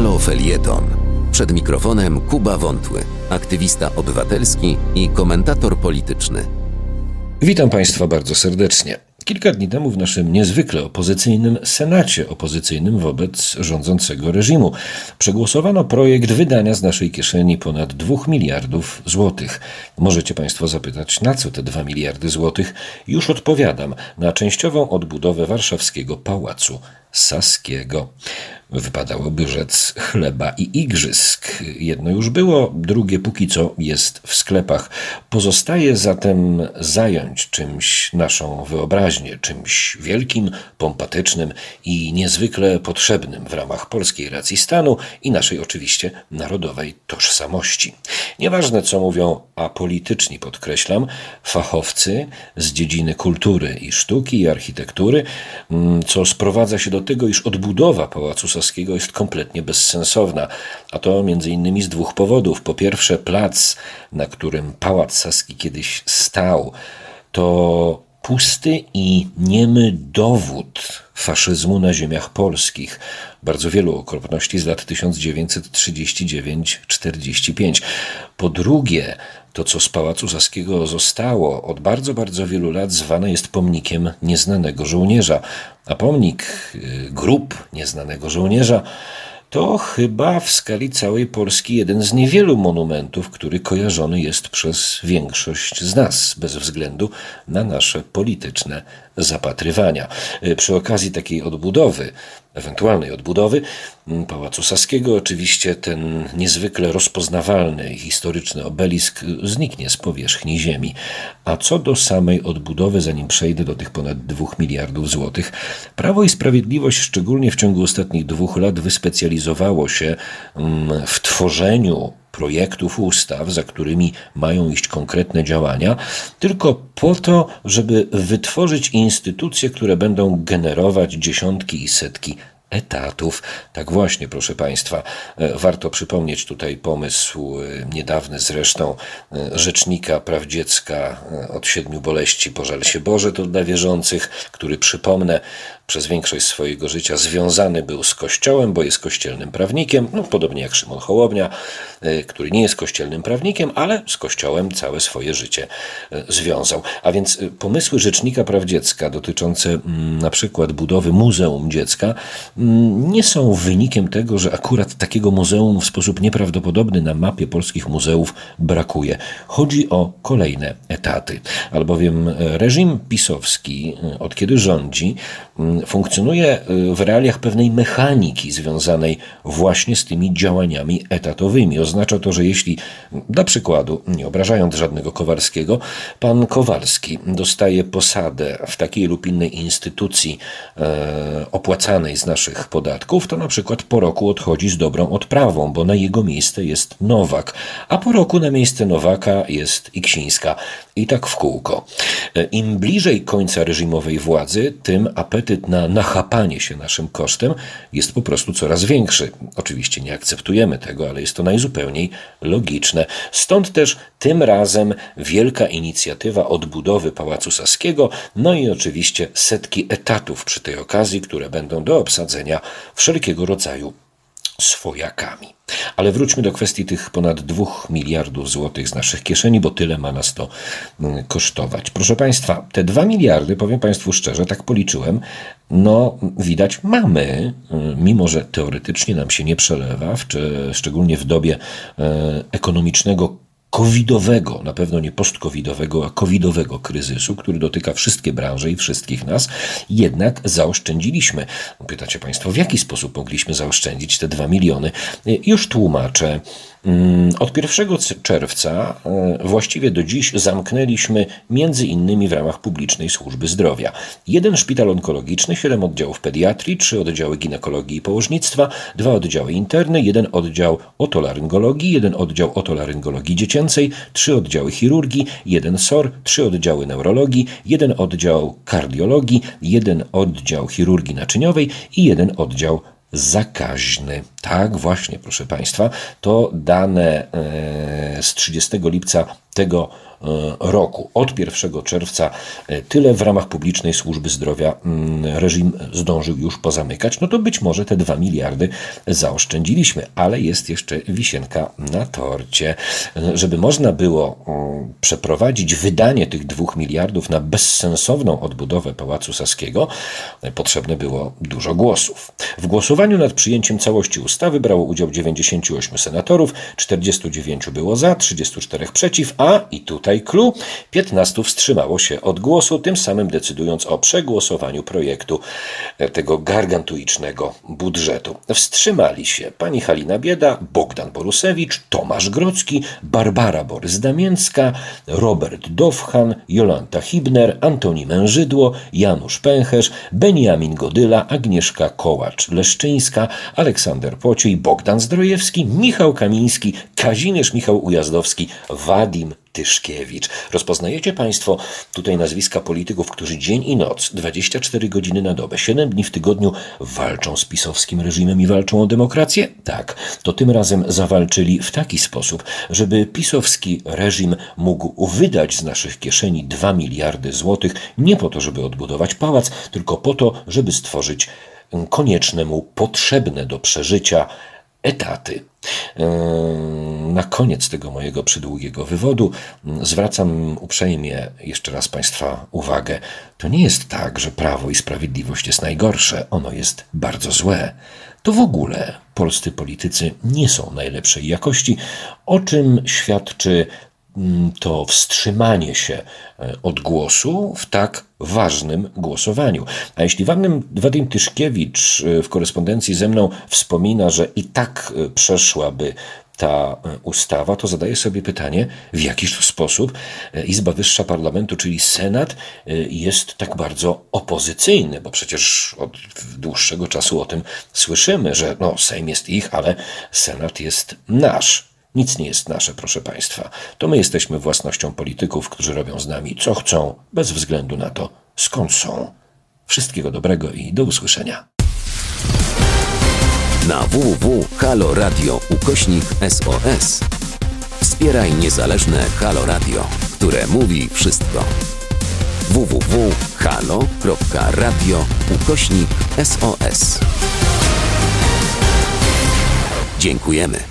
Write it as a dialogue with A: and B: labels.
A: Halo Felieton. Przed mikrofonem Kuba Wątły, aktywista obywatelski i komentator polityczny.
B: Witam Państwa bardzo serdecznie. Kilka dni temu w naszym niezwykle opozycyjnym Senacie, opozycyjnym wobec rządzącego reżimu, przegłosowano projekt wydania z naszej kieszeni ponad 2 miliardów złotych. Możecie Państwo zapytać, na co te 2 miliardy złotych? Już odpowiadam. Na częściową odbudowę warszawskiego pałacu Saskiego. Wypadałoby rzec chleba i igrzysk. Jedno już było, drugie póki co jest w sklepach. Pozostaje zatem zająć czymś naszą wyobraźnię, czymś wielkim, pompatycznym i niezwykle potrzebnym w ramach polskiej racji stanu i naszej oczywiście narodowej tożsamości. Nieważne co mówią apolityczni, podkreślam, fachowcy z dziedziny kultury i sztuki i architektury, mm, co sprowadza się do tego, iż odbudowa Pałacu Saskiego jest kompletnie bezsensowna, a to między innymi z dwóch powodów. Po pierwsze, plac, na którym Pałac Saski kiedyś stał, to pusty i niemy dowód faszyzmu na ziemiach polskich. Bardzo wielu okropności z lat 1939-45. Po drugie, to, co z Pałacu Saskiego zostało, od bardzo, bardzo wielu lat zwane jest pomnikiem nieznanego żołnierza. A pomnik y, grup nieznanego żołnierza to chyba w skali całej Polski jeden z niewielu monumentów, który kojarzony jest przez większość z nas, bez względu na nasze polityczne zapatrywania. Y, przy okazji takiej odbudowy, ewentualnej odbudowy mm, Pałacu Saskiego, oczywiście ten niezwykle rozpoznawalny historyczny obelisk zniknie z powierzchni ziemi. A co do samej odbudowy, zanim przejdę do tych ponad dwóch miliardów złotych, Prawo i Sprawiedliwość, szczególnie w ciągu ostatnich dwóch lat, wyspecjalizowało się mm, w tworzeniu projektów ustaw, za którymi mają iść konkretne działania, tylko po to, żeby wytworzyć instytucje, które będą generować dziesiątki i setki etatów. Tak właśnie, proszę Państwa, e, warto przypomnieć tutaj pomysł e, niedawny zresztą e, Rzecznika Praw Dziecka od siedmiu boleści Pożal się Boże to dla wierzących, który przypomnę przez większość swojego życia związany był z Kościołem, bo jest kościelnym prawnikiem, no, podobnie jak Szymon Hołownia, który nie jest kościelnym prawnikiem, ale z Kościołem całe swoje życie związał. A więc pomysły Rzecznika Praw Dziecka dotyczące mm, na przykład budowy Muzeum Dziecka nie są wynikiem tego, że akurat takiego muzeum w sposób nieprawdopodobny na mapie polskich muzeów brakuje. Chodzi o kolejne etaty, albowiem reżim pisowski, od kiedy rządzi, funkcjonuje w realiach pewnej mechaniki związanej właśnie z tymi działaniami etatowymi. Oznacza to, że jeśli, dla przykładu, nie obrażając żadnego Kowalskiego, pan Kowalski dostaje posadę w takiej lub innej instytucji e, opłacanej z naszych naszych podatków, to na przykład po roku odchodzi z dobrą odprawą, bo na jego miejsce jest Nowak, a po roku na miejsce Nowaka jest Iksińska. I tak w kółko. Im bliżej końca reżimowej władzy, tym apetyt na nachapanie się naszym kosztem jest po prostu coraz większy. Oczywiście nie akceptujemy tego, ale jest to najzupełniej logiczne. Stąd też tym razem wielka inicjatywa odbudowy Pałacu Saskiego, no i oczywiście setki etatów przy tej okazji, które będą do obsadzenia wszelkiego rodzaju swojakami. Ale wróćmy do kwestii tych ponad dwóch miliardów złotych z naszych kieszeni, bo tyle ma nas to mm, kosztować. Proszę Państwa, te dwa miliardy, powiem Państwu szczerze, tak policzyłem, no widać mamy, mm, mimo że teoretycznie nam się nie przelewa, w, szczególnie w dobie e, ekonomicznego covidowego, na pewno nie post-covidowego, a covidowego kryzysu, który dotyka wszystkie branże i wszystkich nas, jednak zaoszczędziliśmy. Pytacie Państwo, w jaki sposób mogliśmy zaoszczędzić te dwa miliony? Już tłumaczę. Mm, od 1 czerwca e, właściwie do dziś zamknęliśmy między innymi w ramach publicznej służby zdrowia. Jeden szpital onkologiczny, siedem oddziałów pediatrii, trzy oddziały ginekologii i położnictwa, dwa oddziały interne, jeden oddział otolaryngologii, jeden oddział otolaryngologii dziecięcej, trzy oddziały chirurgii, jeden SOR, trzy oddziały neurologii, jeden oddział kardiologii, jeden oddział chirurgii naczyniowej i jeden oddział zakaźny. Tak, właśnie, proszę Państwa, to dane e, z 30 lipca tego E, roku. Od 1 czerwca e, tyle w ramach publicznej służby zdrowia mm, reżim zdążył już pozamykać. No to być może te 2 miliardy zaoszczędziliśmy, ale jest jeszcze wisienka na torcie. Żeby można było przeprowadzić wydanie tych 2 miliardów na bezsensowną odbudowę Pałacu Saskiego, potrzebne było dużo głosów. W głosowaniu nad przyjęciem całości ustawy brało udział 98 senatorów, 49 było za, 34 przeciw, a i tutaj clue. 15 wstrzymało się od głosu, tym samym decydując o przegłosowaniu projektu e, tego gargantuicznego budżetu. Wstrzymali się pani Halina Bieda, Bogdan Borusewicz, Tomasz Grocki, Barbara Borys-Damięcka, Robert Dowchan, Jolanta Hibner, Antoni Mężydło, Janusz Pęcherz, Beniamin Godyla, Agnieszka Kołacz-Leszczyńska, Aleksander Pociej, Bogdan Zdrojewski, Michał Kamiński, Kazimierz Michał Ujazdowski, Wadim Tyszkiewicz. Rozpoznajecie Państwo tutaj nazwiska polityków, którzy dzień i noc, 24 godziny na dobę, 7 dni w tygodniu walczą z pisowskim reżimem i walczą o demokrację? Tak, to tym razem zawalczyli w taki sposób, żeby pisowski reżim mógł wydać z naszych kieszeni 2 miliardy złotych nie po to, żeby odbudować pałac, tylko po to, żeby stworzyć konieczne mu, potrzebne do przeżycia etaty. Na koniec tego mojego przydługiego wywodu zwracam uprzejmie jeszcze raz Państwa uwagę. To nie jest tak, że prawo i sprawiedliwość jest najgorsze, ono jest bardzo złe. To w ogóle polscy politycy nie są najlepszej jakości, o czym świadczy to wstrzymanie się e, od głosu w tak ważnym głosowaniu. A jeśli Wadim, Tyszkiewicz e, w korespondencji ze mną wspomina, że i tak e, przeszłaby ta ustawa, to zadaję sobie pytanie, w jakiż sposób Izba Wyższa Parlamentu, czyli Senat, jest tak bardzo opozycyjny, bo przecież od dłuższego czasu o tym słyszymy, że no, Sejm jest ich, ale Senat jest nasz. Nic nie jest nasze, proszę Państwa. To my jesteśmy własnością polityków, którzy robią z nami co chcą, bez względu na to, skąd są. Wszystkiego dobrego i do usłyszenia.
A: Na www.haloradio ukośnik SOS wspieraj niezależne Halo Radio, które mówi wszystko. www.halo.radio ukośnik SOS Dziękujemy.